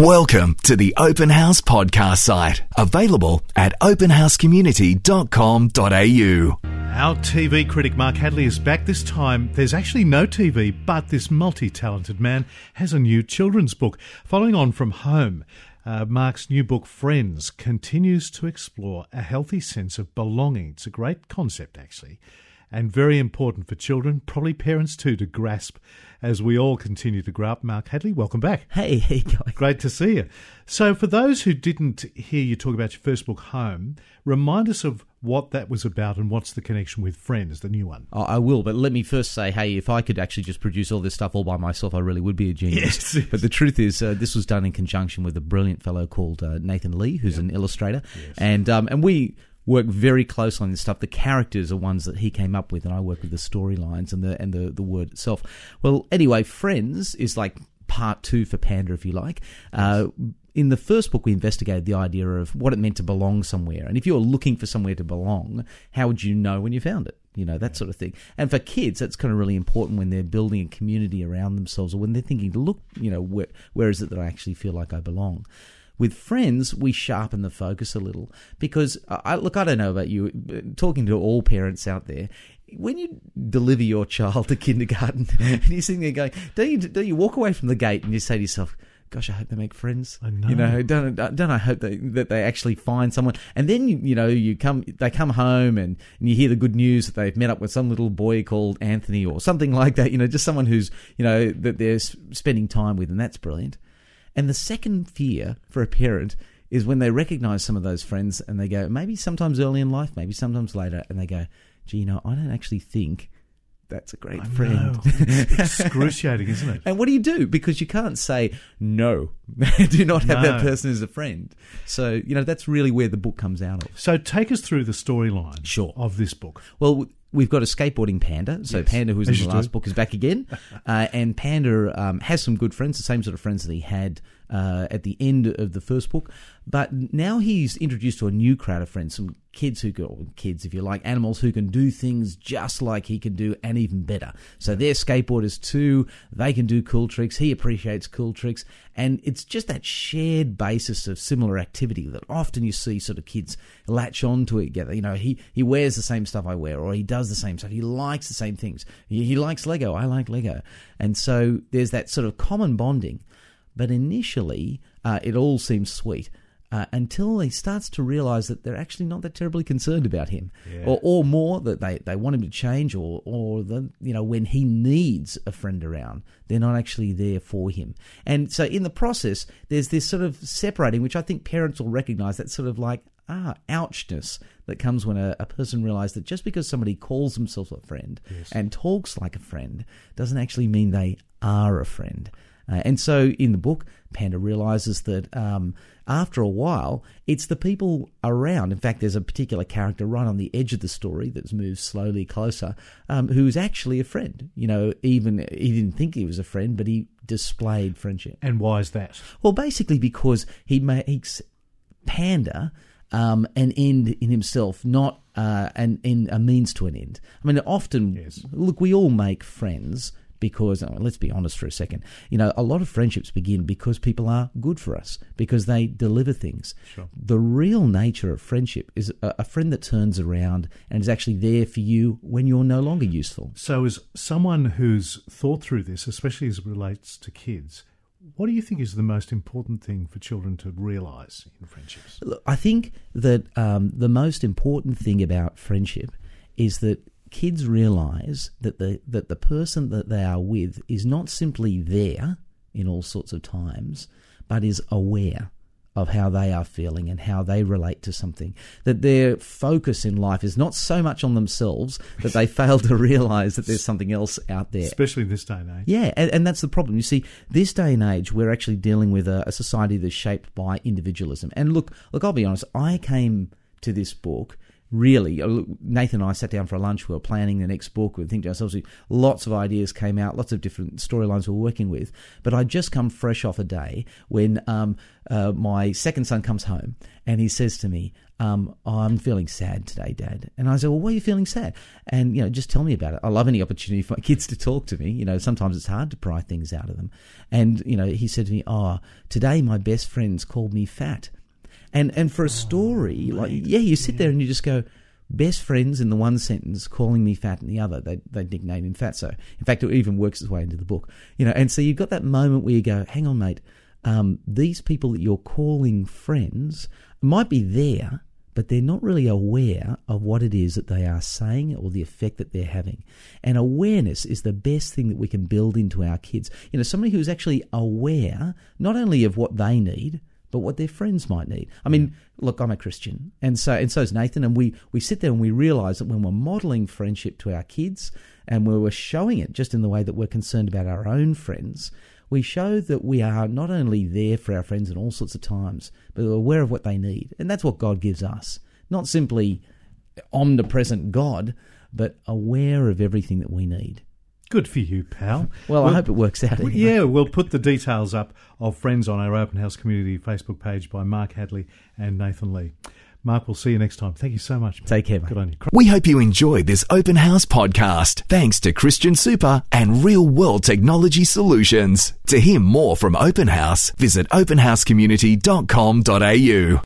Welcome to the Open House podcast site, available at openhousecommunity.com.au. Our TV critic Mark Hadley is back this time. There's actually no TV, but this multi talented man has a new children's book. Following on from Home, uh, Mark's new book, Friends, continues to explore a healthy sense of belonging. It's a great concept, actually, and very important for children, probably parents too, to grasp as we all continue to grow up. Mark Hadley, welcome back. Hey, how you going? Great to see you. So, for those who didn't hear you talk about your first book, Home, remind us of what that was about and what's the connection with Friends, the new one. Oh, I will, but let me first say, hey, if I could actually just produce all this stuff all by myself, I really would be a genius. Yes. But the truth is, uh, this was done in conjunction with a brilliant fellow called uh, Nathan Lee, who's an illustrator, and um, and we work very close on this stuff. The characters are ones that he came up with, and I work with the storylines and the and the the word itself. Well, anyway, Friends is like part two for Panda, if you like. Uh, in the first book, we investigated the idea of what it meant to belong somewhere. And if you're looking for somewhere to belong, how would you know when you found it? You know, that sort of thing. And for kids, that's kind of really important when they're building a community around themselves or when they're thinking, look, you know, where, where is it that I actually feel like I belong? With friends, we sharpen the focus a little because, uh, I, look, I don't know about you, uh, talking to all parents out there, when you deliver your child to kindergarten and you're sitting there going, don't you, don't you walk away from the gate and you say to yourself, gosh, I hope they make friends. I know. You know, don't uh, don't I hope they, that they actually find someone. And then you, you know you come they come home and, and you hear the good news that they've met up with some little boy called Anthony or something like that. You know, just someone who's you know that they're spending time with, and that's brilliant. And the second fear for a parent is when they recognize some of those friends and they go maybe sometimes early in life, maybe sometimes later, and they go, gee, you know, I don't actually think. That's a great friend. No, it's excruciating, isn't it? And what do you do? Because you can't say no. do not have that person as a friend. So you know that's really where the book comes out of. So, take us through the storyline Sure. of this book. Well, we've got a skateboarding panda. So Yes, Panda, who's in the last do. book, is back again, uh, and Panda um, has some good friends, the same sort of friends that he had uh, at the end of the first book. But now he's introduced to a new crowd of friends, some kids who go, kids if you like, animals who can do things just like he can do, and even better. So they're skateboarders too. They can do cool tricks. He appreciates cool tricks, and it's just that shared basis of similar activity that often you see sort of kids latch on to it together. You know, he he wears the same stuff I wear, or he does the same stuff. He likes the same things. He, he likes Lego. I like Lego, and so there's that sort of common bonding. But initially, uh, it all seems sweet. Uh, until he starts to realize that they're actually not that terribly concerned about him, Yeah. or, or more that they, they want him to change, or or the you know when he needs a friend around, they're not actually there for him. And so in the process, there's this sort of separating, which I think parents will recognize. That sort of like ah ouchness that comes when a, a person realizes that just because somebody calls themselves a friend and talks like a friend doesn't actually mean they are a friend. Uh, and so in the book, Panda realizes that um, after a while, it's the people around. In fact, there's a particular character right on the edge of the story that's moved slowly closer, um, who's actually a friend. You know, even he didn't think he was a friend, but he displayed friendship. And why is that? Well, basically because he makes Panda um, an end in himself, not uh, an in a means to an end. I mean, often Yes. look, we all make friends because oh, let's be honest for a second. You know, a lot of friendships begin because people are good for us because they deliver things. Sure. The real nature of friendship is a, a friend that turns around and is actually there for you when you're no longer useful. So, as someone who's thought through this, especially as it relates to kids, what do you think is the most important thing for children to realise in friendships? Look, I think that um, the most important thing about friendship is that kids realize that the that the person that they are with is not simply there in all sorts of times, but is aware of how they are feeling and how they relate to something. That their focus in life is not so much on themselves that they fail to realize that there's something else out there. Especially in this day and age. Yeah, and, and that's the problem. You see, this day and age, we're actually dealing with a, a society that's shaped by individualism. And look, look, I'll be honest. I came to this book really. uh, Nathan and I sat down for a lunch. We were planning the next book. We thinking to ourselves, lots of ideas came out, lots of different storylines we were working with. But I'd just come fresh off a day when um, uh, my second son comes home and he says to me, um, I'm feeling sad today, Dad. And I said, well, why are you feeling sad? And, you know, just tell me about it. I love any opportunity for my kids to talk to me. You know, sometimes it's hard to pry things out of them. And, you know, he said to me, oh, today my best friends called me fat. And, and for a story, Oh, like, yeah, you sit there and you just go, best friends in the one sentence, calling me fat in the other. They, they nickname him Fatso. In fact, it even works its way into the book. You know, and so you've got that moment where you go, hang on, mate, um, these people that you're calling friends might be there, but they're not really aware of what it is that they are saying or the effect that they're having. And awareness is the best thing that we can build into our kids. You know, somebody who's actually aware not only of what they need, but what their friends might need. I mean, mm. look, I'm a Christian, and so and so is Nathan, and we we sit there and we realise that when we're modelling friendship to our kids, and we're showing it just in the way that we're concerned about our own friends, we show that we are not only there for our friends in all sorts of times, but we're aware of what they need, and that's what God gives us, not simply omnipresent God, but aware of everything that we need. Good for you, pal. Well, I hope it works out. Anyway. yeah, we'll put the details up of Friends on our Open House Community Facebook page by Mark Hadley and Nathan Lee. Mark, we'll see you next time. Thank you so much. Take care, mate. Good on you. We hope you enjoyed this open house podcast. Thanks to Christian Super and Real World Technology Solutions. To hear more from Open House, visit openhousecommunity.com.au.